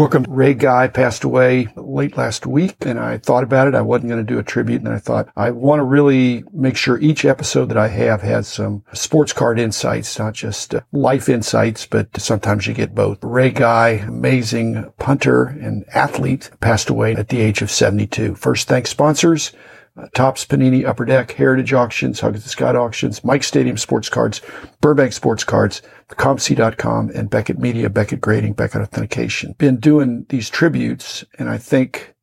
Welcome. Ray Guy passed away late last week and I thought about it. I wasn't going to do a tribute and I thought I want to really make sure each episode that I have has some sports card insights, not just uh, life insights, but sometimes you get both. Ray Guy, amazing punter and athlete, passed away at the age of 72. First, thanks sponsors. Uh, Topps Panini Upper Deck, Heritage Auctions, Huggins Scott Auctions, Mike Stadium Sports Cards, Burbank Sports Cards, ComC.com, and Beckett Media, Beckett Grading, Beckett Authentication. Been doing these tributes, and I think,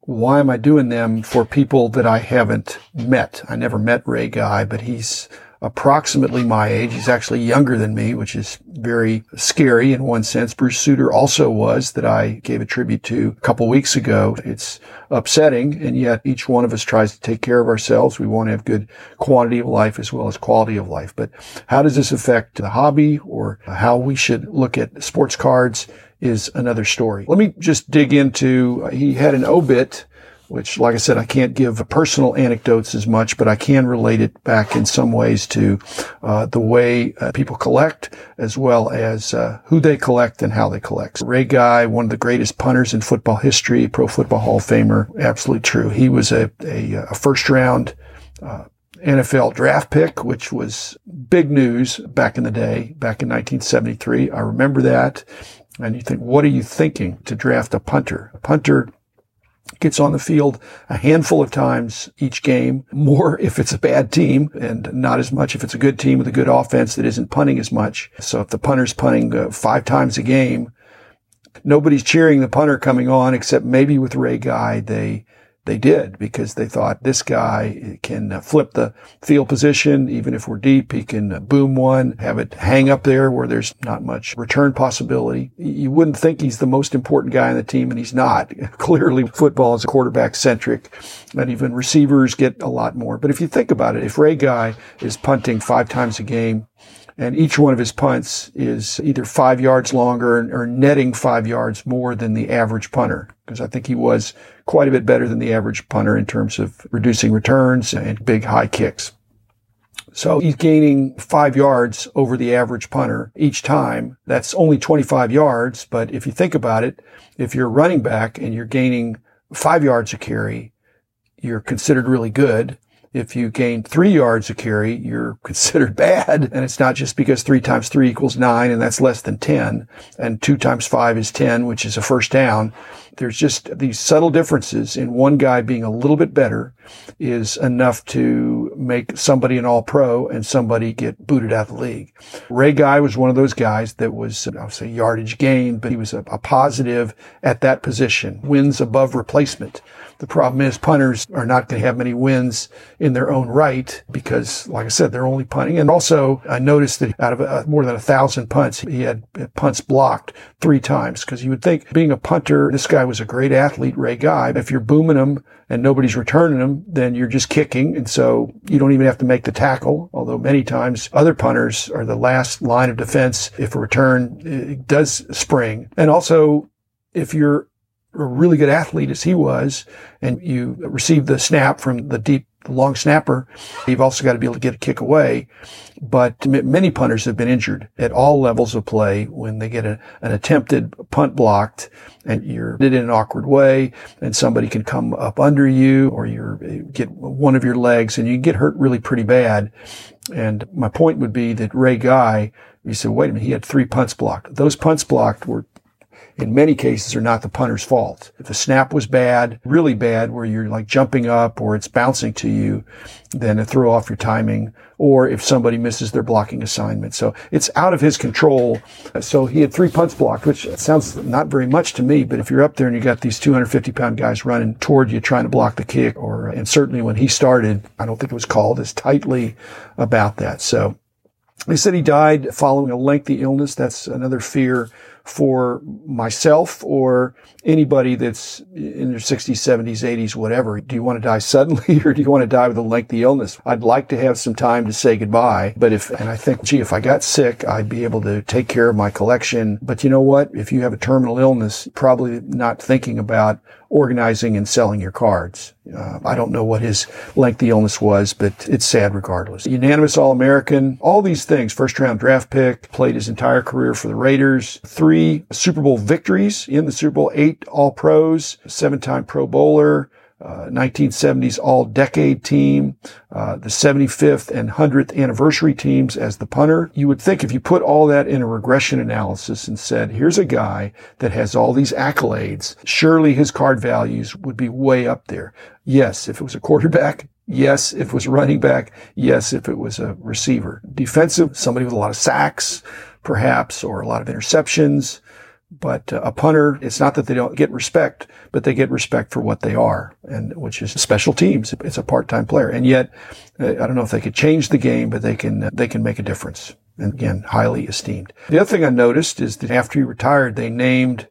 why am I doing them for people that I haven't met? I never met Ray Guy, but he's approximately my age. He's actually younger than me, which is very scary in one sense. Bruce Sutter also was that I gave a tribute to a couple weeks ago. It's upsetting, and yet each one of us tries to take care of ourselves. We want to have good quantity of life as well as quality of life. But how does this affect the hobby or how we should look at sports cards is another story. Let me just dig into, he had an obit which, like I said, I can't give personal anecdotes as much, but I can relate it back in some ways to uh, the way uh, people collect, as well as uh, who they collect and how they collect. Ray Guy, one of the greatest punters in football history, Pro Football Hall of Famer, absolutely true. He was a, a, a first round uh, NFL draft pick, which was big news back in the day, back in 1973. I remember that. And you think, what are you thinking to draft a punter? A punter gets on the field a handful of times each game, more if it's a bad team and not as much if it's a good team with a good offense that isn't punting as much. So if the punter's punting uh, five times a game, nobody's cheering the punter coming on except maybe with Ray Guy. They they did because they thought this guy can flip the field position. Even if we're deep, he can boom one, have it hang up there where there's not much return possibility. You wouldn't think he's the most important guy on the team and he's not. Clearly football is quarterback centric and even receivers get a lot more. But if you think about it, if Ray Guy is punting five times a game, and each one of his punts is either five yards longer or netting five yards more than the average punter. Because I think he was quite a bit better than the average punter in terms of reducing returns and big high kicks. So he's gaining five yards over the average punter each time. That's only 25 yards. But if you think about it, if you're running back and you're gaining five yards a carry, you're considered really good. If you gain three yards a carry, you're considered bad. And it's not just because three times three equals nine and that's less than 10 and two times five is 10, which is a first down. There's just these subtle differences in one guy being a little bit better is enough to make somebody an all pro and somebody get booted out of the league. Ray Guy was one of those guys that was, I'll say yardage gain, but he was a, a positive at that position, wins above replacement. The problem is punters are not going to have many wins in their own right because, like I said, they're only punting. And also, I noticed that out of uh, more than a thousand punts, he had punts blocked three times because you would think being a punter, this guy was a great athlete, Ray Guy. If you're booming him and nobody's returning him, then you're just kicking. And so you don't even have to make the tackle. Although many times other punters are the last line of defense if a return does spring. And also, if you're a really good athlete as he was, and you receive the snap from the deep, long snapper, you've also got to be able to get a kick away. But many punters have been injured at all levels of play when they get a, an attempted punt blocked and you're in an awkward way and somebody can come up under you or you eh, get one of your legs and you get hurt really pretty bad. And my point would be that Ray Guy, you said, wait a minute, he had three punts blocked. Those punts blocked were in many cases are not the punter's fault. If the snap was bad, really bad, where you're like jumping up or it's bouncing to you, then it throw off your timing. Or if somebody misses their blocking assignment. So it's out of his control. So he had three punts blocked, which sounds not very much to me, but if you're up there and you got these 250 pound guys running toward you trying to block the kick, or, and certainly when he started, I don't think it was called as tightly about that. So they said he died following a lengthy illness. That's another fear for myself or anybody that's in their 60s, 70s, 80s, whatever. Do you want to die suddenly or do you want to die with a lengthy illness? I'd like to have some time to say goodbye. But if, and I think, gee, if I got sick, I'd be able to take care of my collection. But you know what? If you have a terminal illness, probably not thinking about organizing and selling your cards. Uh, I don't know what his lengthy illness was, but it's sad regardless. Unanimous All-American, all these things, first round draft pick, played his entire career for the Raiders, three Super Bowl victories in the Super Bowl, eight All-Pros, seven-time Pro Bowler, uh, 1970s all-decade team, uh, the 75th and 100th anniversary teams as the punter. You would think if you put all that in a regression analysis and said, here's a guy that has all these accolades, surely his card values would be way up there. Yes, if it was a quarterback, Yes, if it was running back. Yes, if it was a receiver. Defensive, somebody with a lot of sacks, perhaps, or a lot of interceptions. But uh, a punter, it's not that they don't get respect, but they get respect for what they are, and which is special teams. It's a part-time player, and yet uh, I don't know if they could change the game, but they can uh, they can make a difference. And again, highly esteemed. The other thing I noticed is that after he retired, they named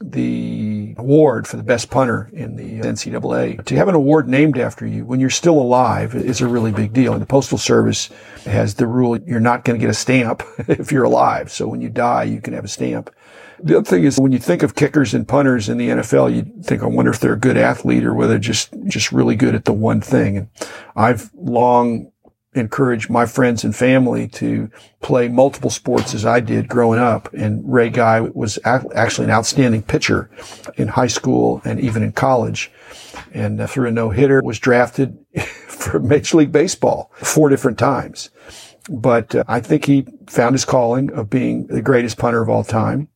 the award for the best punter in the NCAA. To have an award named after you when you're still alive is a really big deal. And the Postal Service has the rule you're not going to get a stamp if you're alive. So when you die, you can have a stamp. The other thing is when you think of kickers and punters in the NFL, you think, I wonder if they're a good athlete or whether just, just really good at the one thing. And I've long encouraged my friends and family to play multiple sports as I did growing up. And Ray Guy was actually an outstanding pitcher in high school and even in college. And uh, through a no hitter was drafted for Major League Baseball four different times. But uh, I think he found his calling of being the greatest punter of all time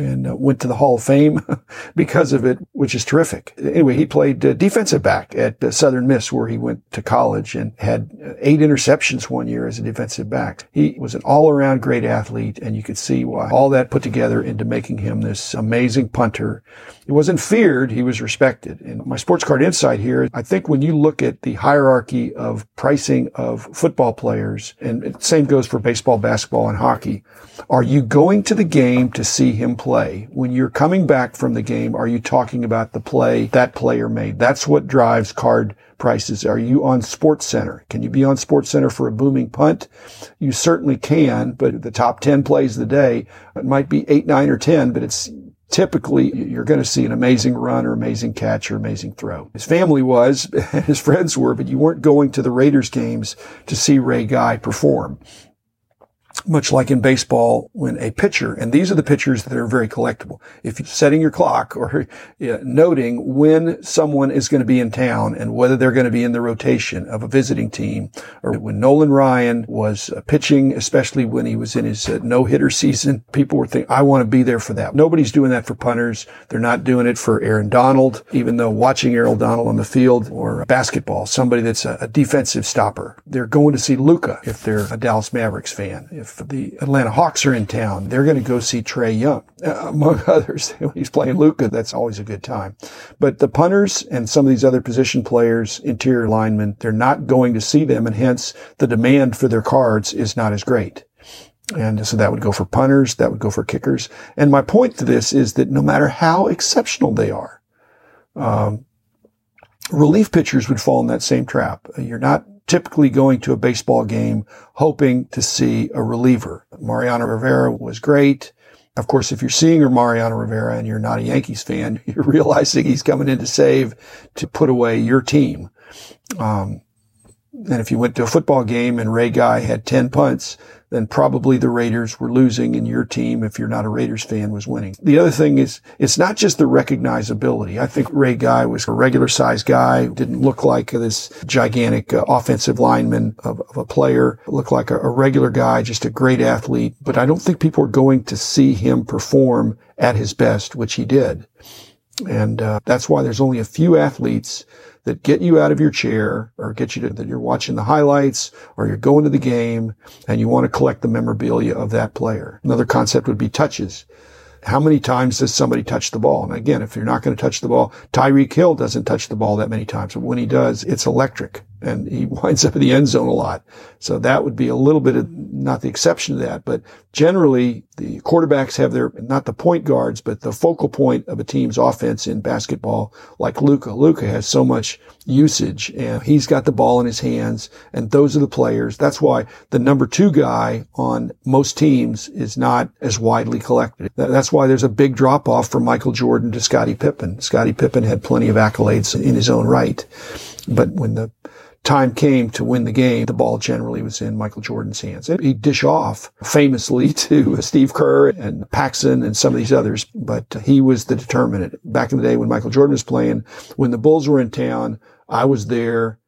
and uh, went to the Hall of Fame because of it, which is terrific. Anyway, he played uh, defensive back at uh, Southern Miss where he went to college and had eight interceptions one year as a defensive back. He was an all around great athlete and you could see why all that put together into making him this amazing punter. He wasn't feared. He was respected. And my sports card insight here, I think when you look at the hierarchy of pricing of football players and same goes for baseball, basketball and hockey, are you going to the game to see him play. When you're coming back from the game, are you talking about the play that player made? That's what drives card prices. Are you on Sports Center? Can you be on Sports Center for a booming punt? You certainly can, but the top 10 plays of the day, it might be eight, nine, or 10, but it's typically you're going to see an amazing run or amazing catch or amazing throw. His family was, his friends were, but you weren't going to the Raiders games to see Ray Guy perform much like in baseball when a pitcher, and these are the pitchers that are very collectible. If you're setting your clock or noting when someone is going to be in town and whether they're going to be in the rotation of a visiting team, or when Nolan Ryan was uh, pitching, especially when he was in his uh, no-hitter season, people were thinking, I want to be there for that. Nobody's doing that for punters. They're not doing it for Aaron Donald, even though watching Aaron Donald on the field or basketball, somebody that's a, a defensive stopper. They're going to see Luka if they're a Dallas Mavericks fan. If if the Atlanta Hawks are in town, they're going to go see Trae Young, among others. he's playing Luka, that's always a good time. But the punters and some of these other position players, interior linemen, they're not going to see them, and hence the demand for their cards is not as great. And so that would go for punters, that would go for kickers. And my point to this is that no matter how exceptional they are, um, relief pitchers would fall in that same trap. You're not typically going to a baseball game hoping to see a reliever. Mariano Rivera was great. Of course, if you're seeing Mariano Rivera and you're not a Yankees fan, you're realizing he's coming in to save to put away your team. Um, and if you went to a football game and Ray Guy had 10 punts, then probably the Raiders were losing and your team, if you're not a Raiders fan, was winning. The other thing is, it's not just the recognizability. I think Ray Guy was a regular sized guy, didn't look like this gigantic uh, offensive lineman of, of, a player, looked like a, a regular guy, just a great athlete. But I don't think people are going to see him perform at his best, which he did. And uh, that's why there's only a few athletes that get you out of your chair or get you to that you're watching the highlights or you're going to the game and you want to collect the memorabilia of that player. Another concept would be touches. How many times does somebody touch the ball? And again, if you're not going to touch the ball, Tyreek Hill doesn't touch the ball that many times, but when he does, it's electric. And he winds up in the end zone a lot. So that would be a little bit of not the exception to that, but generally the quarterbacks have their, not the point guards, but the focal point of a team's offense in basketball, like Luka, Luka has so much usage and he's got the ball in his hands and those are the players. That's why the number two guy on most teams is not as widely collected. That's why there's a big drop off from Michael Jordan to Scottie Pippen. Scottie Pippen had plenty of accolades in his own right. But when the time came to win the game, the ball generally was in Michael Jordan's hands. He'd dish off famously to Steve Kerr and Paxson and some of these others, but he was the determinant. Back in the day when Michael Jordan was playing, when the Bulls were in town, I was there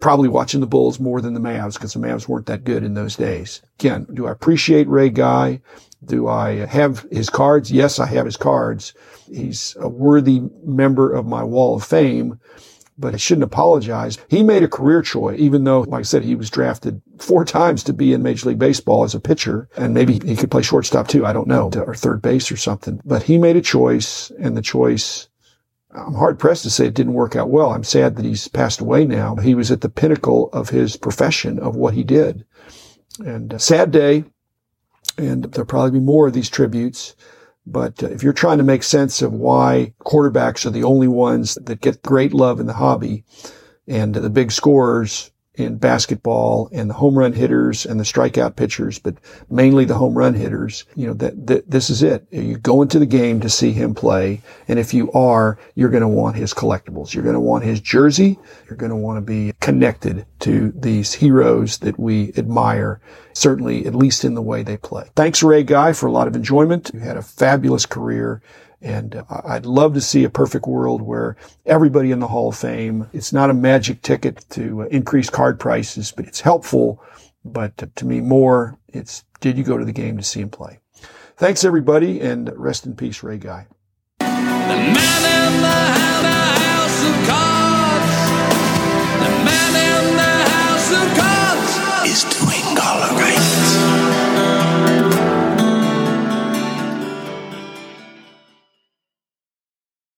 probably watching the Bulls more than the Mavs because the Mavs weren't that good in those days. Again, do I appreciate Ray Guy? Do I have his cards? Yes, I have his cards. He's a worthy member of my wall of fame but I shouldn't apologize. He made a career choice, even though, like I said, he was drafted four times to be in Major League Baseball as a pitcher, and maybe he could play shortstop too. I don't know, or third base or something. But he made a choice, and the choice, I'm hard pressed to say it didn't work out well. I'm sad that he's passed away now. He was at the pinnacle of his profession, of what he did. And a sad day, and there'll probably be more of these tributes. But uh, if you're trying to make sense of why quarterbacks are the only ones that get great love in the hobby and the big scorers in basketball and the home run hitters and the strikeout pitchers, but mainly the home run hitters, you know, that, that this is it. You go into the game to see him play. And if you are, you're going to want his collectibles. You're going to want his jersey. You're going to want to be connected to these heroes that we admire, certainly at least in the way they play. Thanks, Ray Guy, for a lot of enjoyment. You had a fabulous career and I'd love to see a perfect world where everybody in the Hall of Fame, it's not a magic ticket to uh, increase card prices, but it's helpful. But to me, more, it's did you go to the game to see him play? Thanks, everybody, and rest in peace, Ray Guy.